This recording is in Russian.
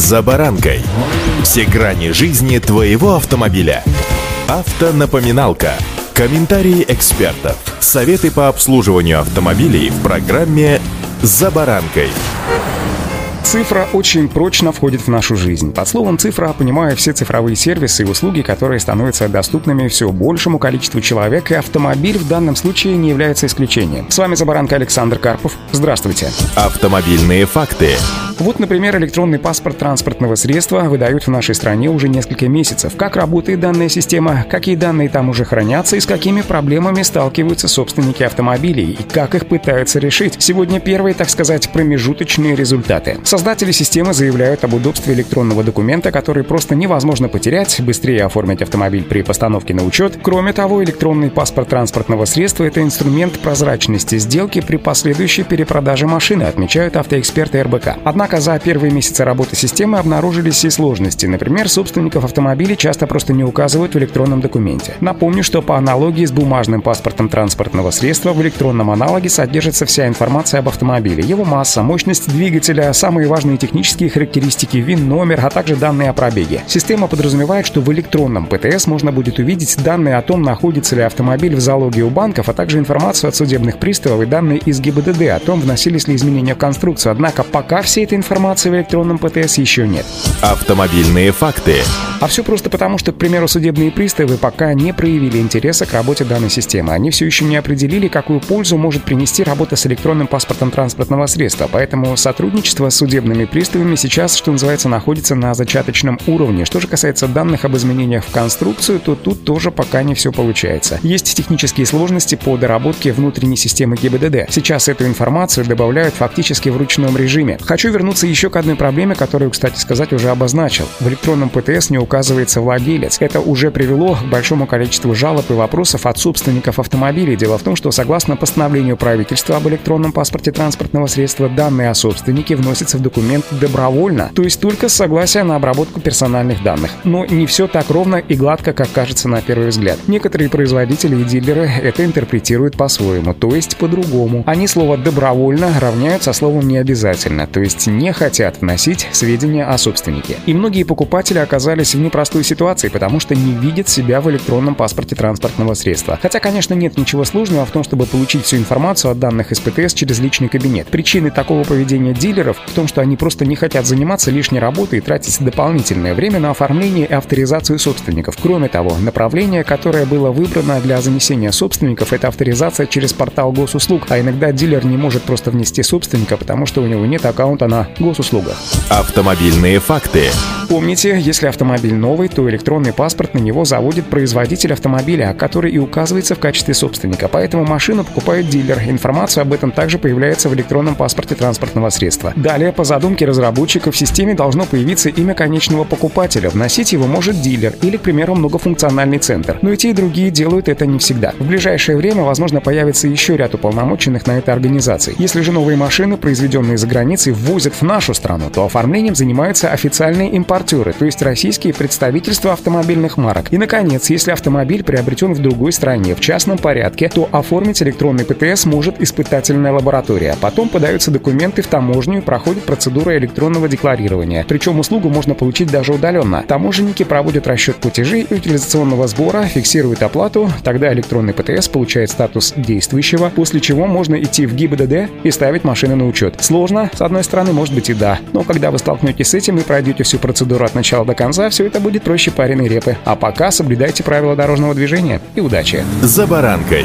«За баранкой». Все грани жизни твоего автомобиля. Автонапоминалка. Комментарии экспертов. Советы по обслуживанию автомобилей в программе «За баранкой». Цифра очень прочно входит в нашу жизнь. Под словом «цифра» понимаю все цифровые сервисы и услуги, которые становятся доступными все большему количеству человек, и автомобиль в данном случае не является исключением. С вами Забаранка Александр Карпов. Здравствуйте. Автомобильные факты. Вот, например, электронный паспорт транспортного средства выдают в нашей стране уже несколько месяцев. Как работает данная система, какие данные там уже хранятся и с какими проблемами сталкиваются собственники автомобилей и как их пытаются решить. Сегодня первые, так сказать, промежуточные результаты. Создатели системы заявляют об удобстве электронного документа, который просто невозможно потерять, быстрее оформить автомобиль при постановке на учет. Кроме того, электронный паспорт транспортного средства – это инструмент прозрачности сделки при последующей перепродаже машины, отмечают автоэксперты РБК. Однако Однако за первые месяцы работы системы обнаружились и сложности. Например, собственников автомобилей часто просто не указывают в электронном документе. Напомню, что по аналогии с бумажным паспортом транспортного средства в электронном аналоге содержится вся информация об автомобиле, его масса, мощность двигателя, самые важные технические характеристики, ВИН-номер, а также данные о пробеге. Система подразумевает, что в электронном ПТС можно будет увидеть данные о том, находится ли автомобиль в залоге у банков, а также информацию от судебных приставов и данные из ГИБДД о том, вносились ли изменения в конструкцию. Однако пока все этой информации в электронном ПТС еще нет. Автомобильные факты. А все просто потому, что, к примеру, судебные приставы пока не проявили интереса к работе данной системы. Они все еще не определили, какую пользу может принести работа с электронным паспортом транспортного средства. Поэтому сотрудничество с судебными приставами сейчас, что называется, находится на зачаточном уровне. Что же касается данных об изменениях в конструкцию, то тут тоже пока не все получается. Есть технические сложности по доработке внутренней системы ГИБДД. Сейчас эту информацию добавляют фактически в ручном режиме. Хочу вернуться еще к одной проблеме, которую, кстати сказать, уже обозначил. В электронном ПТС не указывается владелец. Это уже привело к большому количеству жалоб и вопросов от собственников автомобилей. Дело в том, что согласно постановлению правительства об электронном паспорте транспортного средства, данные о собственнике вносятся в документ добровольно, то есть только с согласия на обработку персональных данных. Но не все так ровно и гладко, как кажется на первый взгляд. Некоторые производители и дилеры это интерпретируют по-своему, то есть по-другому. Они слово «добровольно» равняют со словом «не обязательно», то есть не хотят вносить сведения о собственнике. И многие покупатели оказались в непростой ситуации, потому что не видят себя в электронном паспорте транспортного средства. Хотя, конечно, нет ничего сложного в том, чтобы получить всю информацию о данных из ПТС через личный кабинет. Причины такого поведения дилеров в том, что они просто не хотят заниматься лишней работой и тратить дополнительное время на оформление и авторизацию собственников. Кроме того, направление, которое было выбрано для занесения собственников, это авторизация через портал госуслуг, а иногда дилер не может просто внести собственника, потому что у него нет аккаунта на госуслугах. Автомобильные факты. Помните, если автомобиль новый, то электронный паспорт на него заводит производитель автомобиля, который и указывается в качестве собственника. Поэтому машину покупает дилер. Информация об этом также появляется в электронном паспорте транспортного средства. Далее, по задумке разработчика, в системе должно появиться имя конечного покупателя. Вносить его может дилер или, к примеру, многофункциональный центр. Но и те, и другие делают это не всегда. В ближайшее время, возможно, появится еще ряд уполномоченных на это организаций. Если же новые машины, произведенные за границей, ввозят в нашу страну, то оформлением занимаются официальные импортеры импортеры, то есть российские представительства автомобильных марок. И, наконец, если автомобиль приобретен в другой стране в частном порядке, то оформить электронный ПТС может испытательная лаборатория. Потом подаются документы в таможню и проходит процедура электронного декларирования. Причем услугу можно получить даже удаленно. Таможенники проводят расчет платежей и утилизационного сбора, фиксируют оплату, тогда электронный ПТС получает статус действующего, после чего можно идти в ГИБДД и ставить машины на учет. Сложно, с одной стороны, может быть и да, но когда вы столкнетесь с этим и пройдете всю процедуру процедуру от начала до конца, все это будет проще пареной репы. А пока соблюдайте правила дорожного движения и удачи. За баранкой.